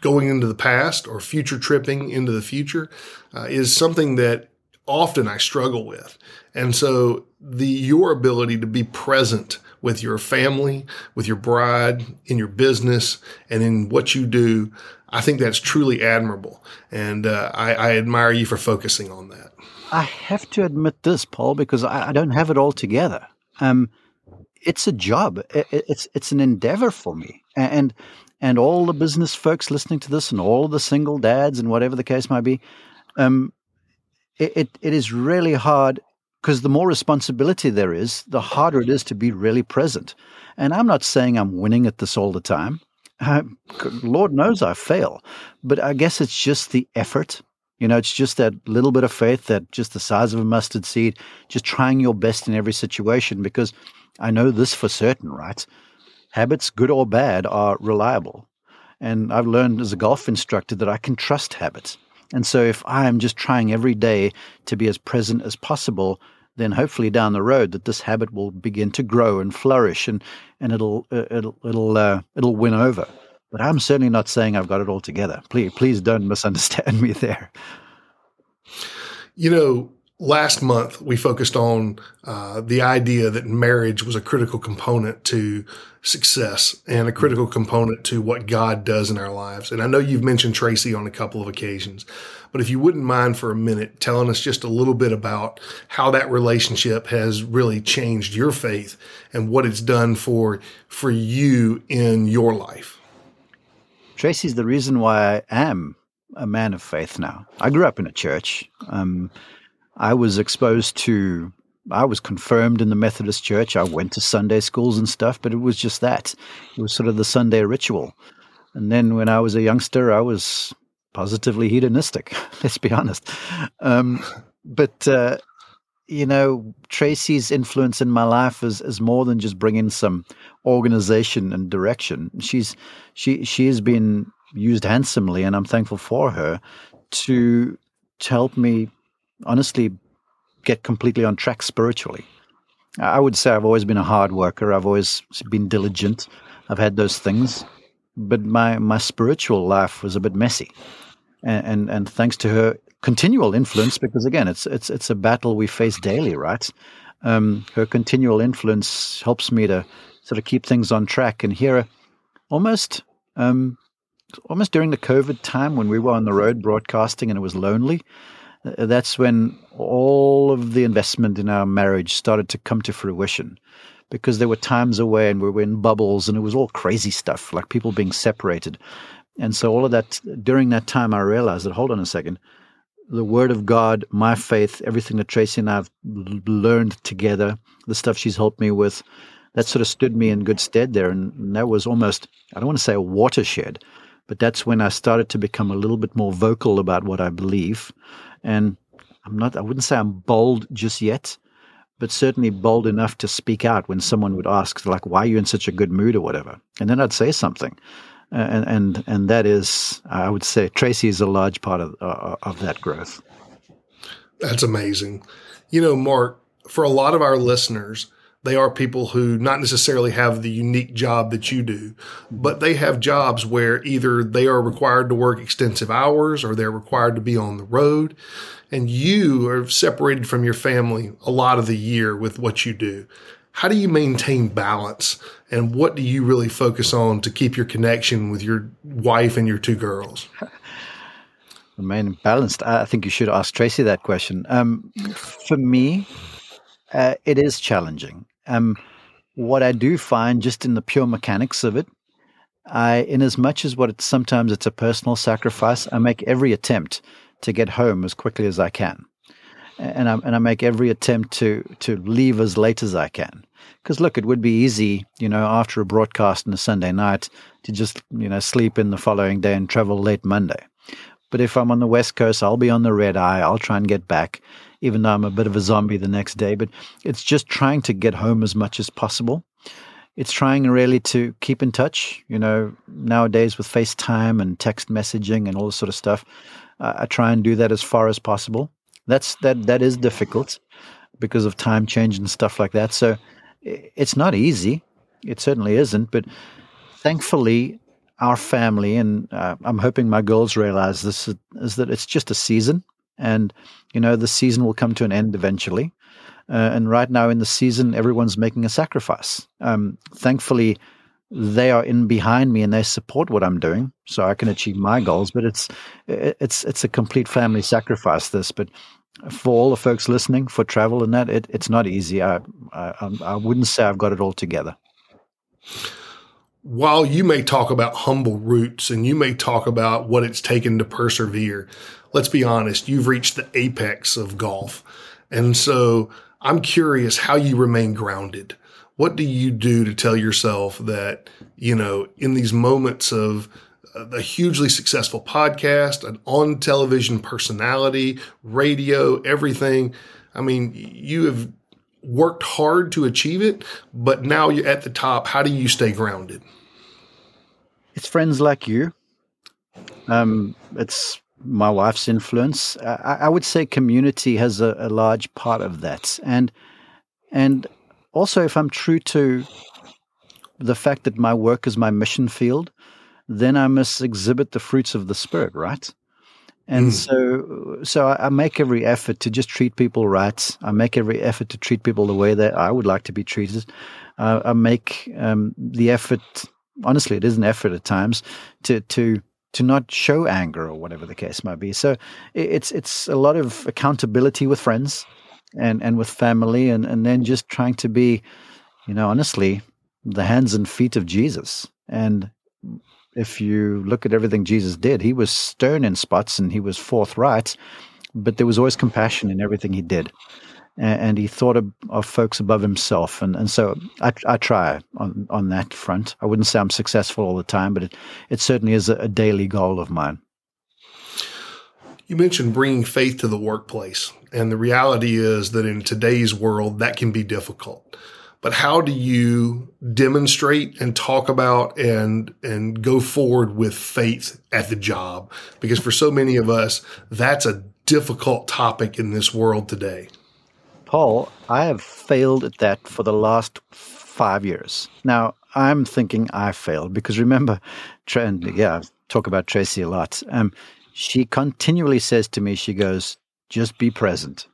going into the past or future tripping into the future uh, is something that often I struggle with. And so the your ability to be present with your family, with your bride, in your business, and in what you do, I think that's truly admirable. And uh, I, I, admire you for focusing on that. I have to admit this, Paul, because I, I don't have it all together. Um, it's a job. It, it's it's an endeavor for me, and and all the business folks listening to this, and all the single dads, and whatever the case might be, um, it, it, it is really hard because the more responsibility there is, the harder it is to be really present. And I'm not saying I'm winning at this all the time. Uh, Lord knows I fail, but I guess it's just the effort you know, it's just that little bit of faith, that just the size of a mustard seed, just trying your best in every situation. Because I know this for certain, right? Habits, good or bad, are reliable. And I've learned as a golf instructor that I can trust habits. And so if I am just trying every day to be as present as possible, then hopefully down the road that this habit will begin to grow and flourish and, and it'll, uh, it'll, it'll, uh, it'll win over. But I'm certainly not saying I've got it all together. Please, please don't misunderstand me there. You know, last month we focused on uh, the idea that marriage was a critical component to success and a critical component to what God does in our lives. And I know you've mentioned Tracy on a couple of occasions, but if you wouldn't mind for a minute telling us just a little bit about how that relationship has really changed your faith and what it's done for for you in your life. Tracy's the reason why I am a man of faith now. I grew up in a church. Um, I was exposed to I was confirmed in the Methodist Church. I went to Sunday schools and stuff, but it was just that. It was sort of the Sunday ritual. And then when I was a youngster, I was positively hedonistic. Let's be honest. Um, but uh, you know, Tracy's influence in my life is is more than just bringing some organization and direction. She's she she has been used handsomely, and I'm thankful for her to to help me honestly get completely on track spiritually. I would say I've always been a hard worker. I've always been diligent. I've had those things, but my my spiritual life was a bit messy, and and, and thanks to her continual influence, because again, it's it's it's a battle we face daily, right? Um, her continual influence helps me to sort of keep things on track. And here, almost um, almost during the COVID time when we were on the road broadcasting and it was lonely, uh, that's when all of the investment in our marriage started to come to fruition because there were times away and we were in bubbles and it was all crazy stuff like people being separated and so all of that during that time i realized that hold on a second the word of god my faith everything that tracy and i've learned together the stuff she's helped me with that sort of stood me in good stead there and, and that was almost i don't want to say a watershed but that's when I started to become a little bit more vocal about what I believe. And I'm not, I wouldn't say I'm bold just yet, but certainly bold enough to speak out when someone would ask, like, why are you in such a good mood or whatever? And then I'd say something. Uh, and, and, and that is, I would say, Tracy is a large part of, uh, of that growth. That's amazing. You know, Mark, for a lot of our listeners, they are people who not necessarily have the unique job that you do, but they have jobs where either they are required to work extensive hours or they're required to be on the road. And you are separated from your family a lot of the year with what you do. How do you maintain balance? And what do you really focus on to keep your connection with your wife and your two girls? Remain balanced. I think you should ask Tracy that question. Um, for me, uh, it is challenging. Um, what I do find, just in the pure mechanics of it, I, in as much as what it's, sometimes it's a personal sacrifice, I make every attempt to get home as quickly as I can, and I and I make every attempt to to leave as late as I can. Because look, it would be easy, you know, after a broadcast on a Sunday night to just you know sleep in the following day and travel late Monday. But if I'm on the West Coast, I'll be on the red eye. I'll try and get back even though I'm a bit of a zombie the next day. But it's just trying to get home as much as possible. It's trying really to keep in touch. You know, nowadays with FaceTime and text messaging and all this sort of stuff, uh, I try and do that as far as possible. That's that that is difficult because of time change and stuff like that. So it's not easy. It certainly isn't. But thankfully, our family and uh, I'm hoping my girls realize this is, that it's just a season and you know the season will come to an end eventually. Uh, and right now in the season, everyone's making a sacrifice. Um, thankfully, they are in behind me and they support what I'm doing, so I can achieve my goals. But it's it's it's a complete family sacrifice. This, but for all the folks listening for travel and that, it, it's not easy. I, I I wouldn't say I've got it all together. While you may talk about humble roots and you may talk about what it's taken to persevere, let's be honest, you've reached the apex of golf. And so I'm curious how you remain grounded. What do you do to tell yourself that, you know, in these moments of a hugely successful podcast, an on television personality, radio, everything. I mean, you have worked hard to achieve it, but now you're at the top. How do you stay grounded? It's friends like you. Um, it's my wife's influence. I, I would say community has a, a, large part of that, and and also if I'm true to the fact that my work is my mission field, then I must exhibit the fruits of the spirit, right? And mm. so, so I, I make every effort to just treat people right. I make every effort to treat people the way that I would like to be treated. Uh, I make um, the effort. Honestly, it is an effort at times to to to not show anger or whatever the case might be. So it's it's a lot of accountability with friends and and with family, and and then just trying to be, you know, honestly, the hands and feet of Jesus. And if you look at everything Jesus did, he was stern in spots and he was forthright, but there was always compassion in everything he did. and, and he thought of, of, folks above himself. And, and so I, I try on, on that front. I wouldn't say I'm successful all the time, but it, it certainly is a, a daily goal of mine. You mentioned bringing faith to the workplace. And the reality is that in today's world, that can be difficult. But how do you demonstrate and talk about and, and go forward with faith at the job? Because for so many of us, that's a difficult topic in this world today. Paul, I have failed at that for the last five years. Now, I'm thinking I failed because remember, and yeah, I talk about Tracy a lot. Um, she continually says to me, she goes, just be present.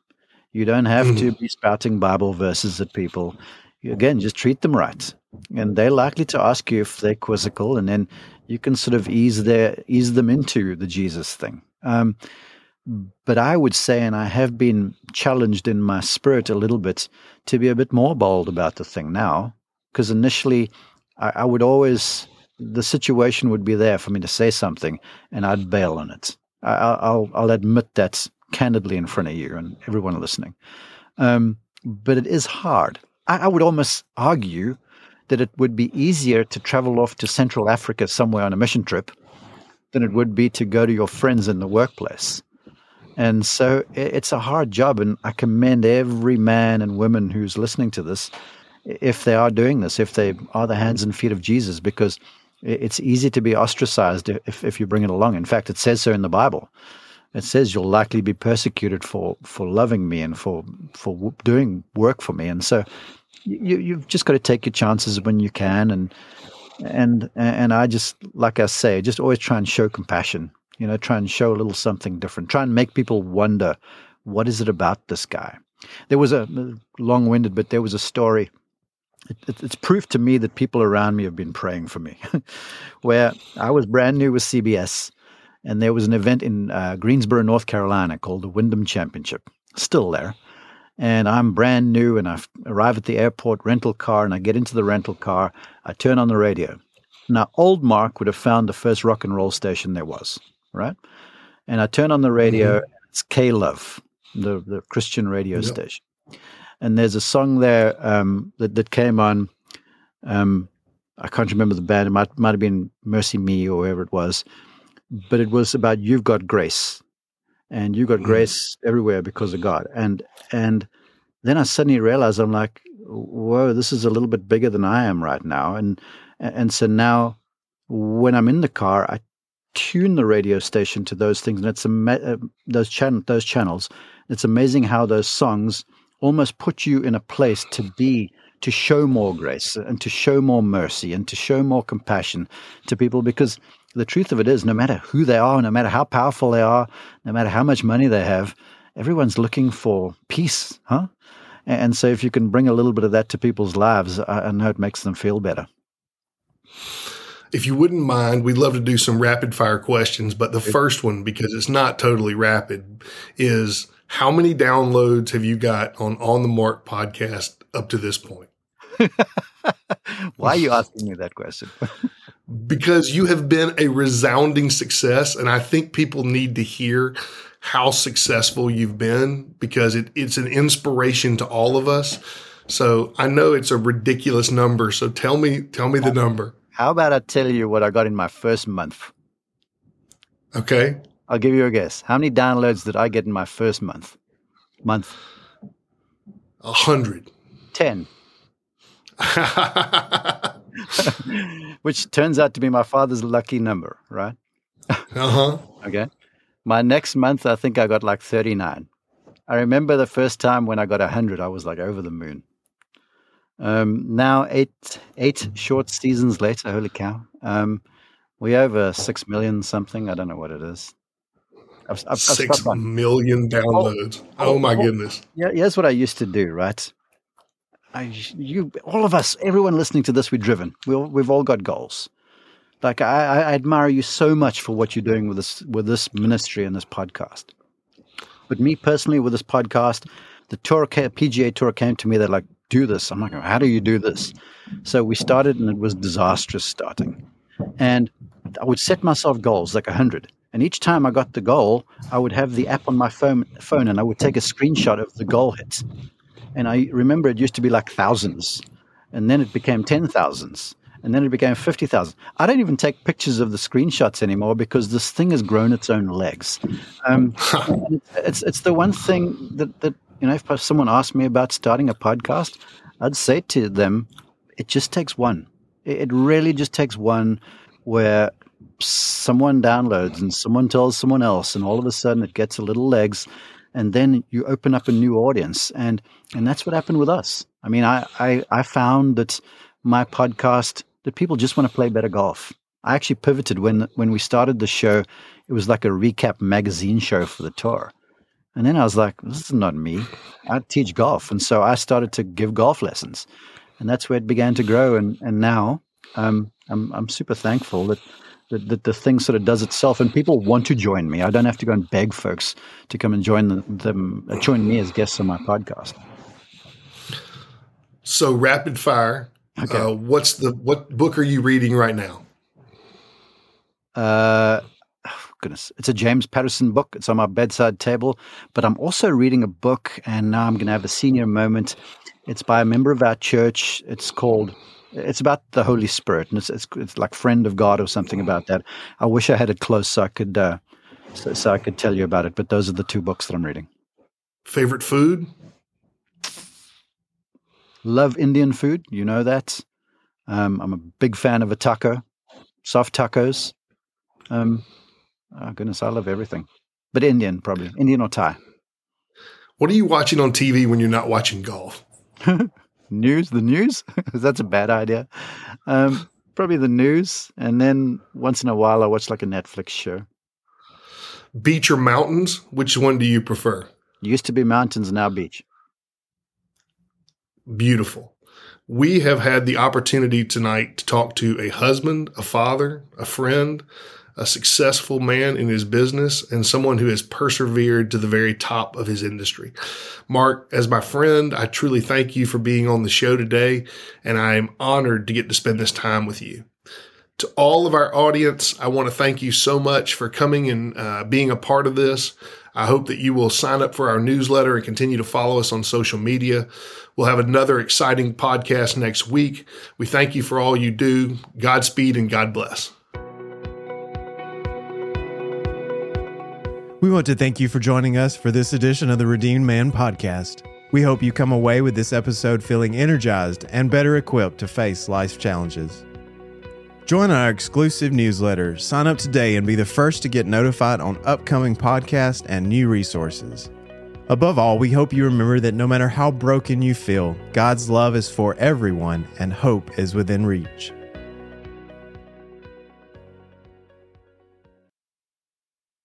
You don't have mm. to be spouting Bible verses at people. Again, just treat them right. And they're likely to ask you if they're quizzical, and then you can sort of ease their ease them into the Jesus thing. Um, but I would say, and I have been challenged in my spirit a little bit to be a bit more bold about the thing now, because initially I, I, would always, the situation would be there for me to say something and I'd bail on it. I, will I'll admit that candidly in front of you and everyone listening. Um, but it is hard. I, would almost argue that it would be easier to travel off to Central Africa somewhere on a mission trip than it would be to go to your friends in the workplace. And so it's a hard job. And I commend every man and woman who's listening to this, if they are doing this, if they are the hands and feet of Jesus, because it's easy to be ostracized if, if you bring it along. In fact, it says so in the Bible. It says you'll likely be persecuted for, for loving me and for, for doing work for me. And so you, you've just got to take your chances when you can. And, and, and I just, like I say, just always try and show compassion you know, try and show a little something different, try and make people wonder what is it about this guy. There was a long winded, but there was a story. It, it's proof to me that people around me have been praying for me. Where I was brand new with CBS, and there was an event in uh, Greensboro, North Carolina called the Wyndham Championship, still there. And I'm brand new, and I arrive at the airport, rental car, and I get into the rental car. I turn on the radio. Now, old Mark would have found the first rock and roll station there was right? And I turn on the radio, mm-hmm. it's K Love, the, the Christian radio yep. station. And there's a song there um, that, that came on. Um, I can't remember the band. It might, might have been MercyMe or whoever it was. But it was about You've Got Grace. And you've got mm-hmm. grace everywhere because of God. And and then I suddenly realized I'm like, whoa, this is a little bit bigger than I am right now. And and so now when I'm in the car, I tune the radio station to those things, and it's ama- uh, those chan- those channels. It's amazing how those songs almost put you in a place to be to show more grace and to show more mercy and to show more compassion to people because the truth of it is no matter who they are no matter how powerful they are no matter how much money they have everyone's looking for peace huh and so if you can bring a little bit of that to people's lives i know it makes them feel better if you wouldn't mind, we'd love to do some rapid fire questions. But the first one, because it's not totally rapid, is how many downloads have you got on On the Mark podcast up to this point? Why are you asking me that question? because you have been a resounding success. And I think people need to hear how successful you've been because it, it's an inspiration to all of us. So I know it's a ridiculous number. So tell me, tell me the number. How about I tell you what I got in my first month? Okay. I'll give you a guess. How many downloads did I get in my first month? Month. A hundred. Ten. Which turns out to be my father's lucky number, right? uh huh. Okay. My next month, I think I got like 39. I remember the first time when I got 100, I was like over the moon. Um, now eight eight short seasons later, holy cow! Um, we over six million something. I don't know what it is. I've, I've, I've million downloads. Oh, oh, oh my oh, goodness! Yeah, here's what I used to do. Right, I you all of us, everyone listening to this, we're driven. We all, we've all got goals. Like I, I admire you so much for what you're doing with this with this ministry and this podcast. But me personally, with this podcast, the tour PGA tour came to me. They're like, do this. I'm like, how do you do this? So we started and it was disastrous starting. And I would set myself goals like 100. And each time I got the goal, I would have the app on my phone, phone and I would take a screenshot of the goal hit. And I remember it used to be like thousands, and then it became ten thousands, and then it became fifty thousand. I don't even take pictures of the screenshots anymore because this thing has grown its own legs. Um, it's it's the one thing that that you know if someone asked me about starting a podcast, I'd say to them, it just takes one. It really just takes one where someone downloads and someone tells someone else, and all of a sudden it gets a little legs, and then you open up a new audience, and and that's what happened with us. I mean, I I, I found that my podcast that people just want to play better golf. I actually pivoted when when we started the show. It was like a recap magazine show for the tour. And then I was like, this is not me. I teach golf. And so I started to give golf lessons. And that's where it began to grow. And, and now um, I'm, I'm super thankful that that, that the thing sort of does itself, and people want to join me. I don't have to go and beg folks to come and join them, them uh, join me as guests on my podcast. So rapid fire. Okay. Uh, what's the what book are you reading right now? Uh, oh, goodness, it's a James Patterson book. It's on my bedside table. But I'm also reading a book, and now I'm going to have a senior moment. It's by a member of our church. It's called it's about the Holy Spirit, and it's, it's, it's like friend of God or something about that. I wish I had it close so I could uh, so, so I could tell you about it. But those are the two books that I'm reading. Favorite food? Love Indian food. You know that. Um, I'm a big fan of a taco, soft tacos. Um, oh goodness, I love everything, but Indian probably Indian or Thai. What are you watching on TV when you're not watching golf? news, the news. That's a bad idea. Um, probably the news, and then once in a while I watch like a Netflix show. Beach or mountains? Which one do you prefer? Used to be mountains, now beach. Beautiful. We have had the opportunity tonight to talk to a husband, a father, a friend, a successful man in his business and someone who has persevered to the very top of his industry. Mark, as my friend, I truly thank you for being on the show today, and I am honored to get to spend this time with you. To all of our audience, I want to thank you so much for coming and uh, being a part of this. I hope that you will sign up for our newsletter and continue to follow us on social media. We'll have another exciting podcast next week. We thank you for all you do. Godspeed and God bless. We want to thank you for joining us for this edition of the Redeemed Man podcast. We hope you come away with this episode feeling energized and better equipped to face life's challenges. Join our exclusive newsletter, sign up today, and be the first to get notified on upcoming podcasts and new resources. Above all, we hope you remember that no matter how broken you feel, God's love is for everyone and hope is within reach.